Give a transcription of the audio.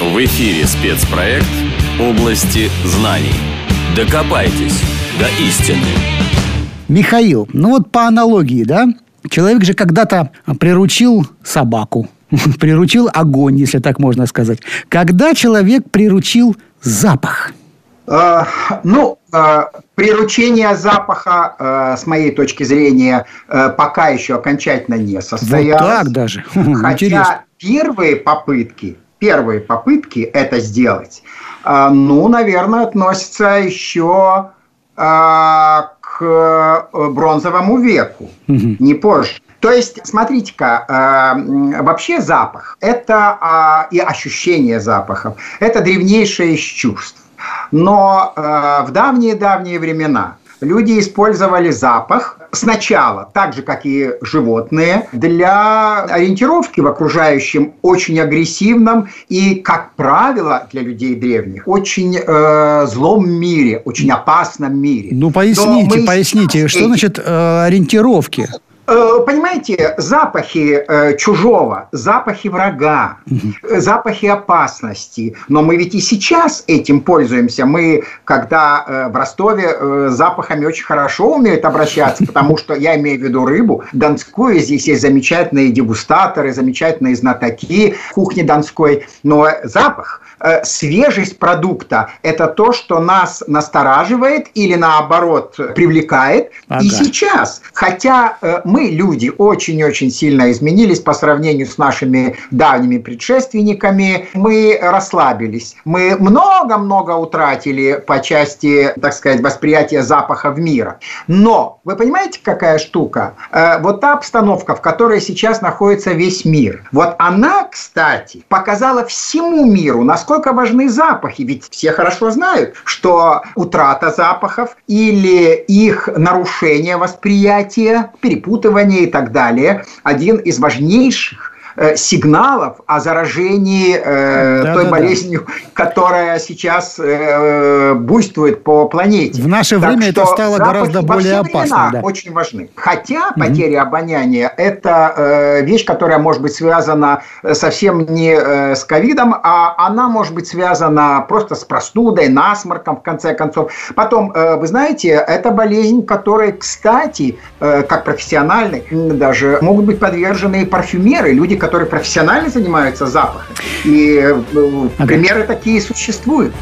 В эфире спецпроект «Области знаний». Докопайтесь до истины. Михаил, ну вот по аналогии, да? Человек же когда-то приручил собаку, приручил огонь, если так можно сказать. Когда человек приручил запах? Э, ну, э, приручение запаха, э, с моей точки зрения, пока еще окончательно не состоялось. Вот так даже. Хотя Интересно. первые попытки, первые попытки это сделать, ну, наверное, относятся еще к бронзовому веку, угу. не позже. То есть, смотрите-ка, э, вообще запах – это э, и ощущение запахов – это древнейшее из чувств. Но э, в давние-давние времена люди использовали запах сначала, так же, как и животные, для ориентировки в окружающем очень агрессивном и, как правило, для людей древних, очень э, злом мире, очень опасном мире. Ну, поясните, поясните, что значит э, ориентировки? Э, понимаете, запахи э, чужого, запахи врага, угу. запахи опасности. Но мы ведь и сейчас этим пользуемся. Мы, когда в Ростове запахами очень хорошо умеют обращаться, потому что я имею в виду рыбу, донскую. Здесь есть замечательные дегустаторы, замечательные знатоки кухни донской. Но запах – Э, свежесть продукта – это то, что нас настораживает или наоборот привлекает. Ага. И сейчас, хотя э, мы, люди, очень-очень сильно изменились по сравнению с нашими давними предшественниками, мы расслабились. Мы много-много утратили по части, так сказать, восприятия запахов мира. Но вы понимаете, какая штука? Э, вот та обстановка, в которой сейчас находится весь мир, вот она, кстати, показала всему миру, насколько насколько важны запахи. Ведь все хорошо знают, что утрата запахов или их нарушение восприятия, перепутывание и так далее – один из важнейших сигналов о заражении э, да, той да, болезнью, да. которая сейчас э, буйствует по планете. В наше так время это стало гораздо более опасно. Да. Очень важны. Хотя угу. потеря обоняния – это э, вещь, которая может быть связана э, совсем не э, с ковидом, а она может быть связана просто с простудой, насморком, в конце концов. Потом, э, вы знаете, это болезнь, которой, кстати, э, как профессиональной, даже могут быть подвержены парфюмеры, люди, которые профессионально занимаются запахом. И э, примеры такие существуют.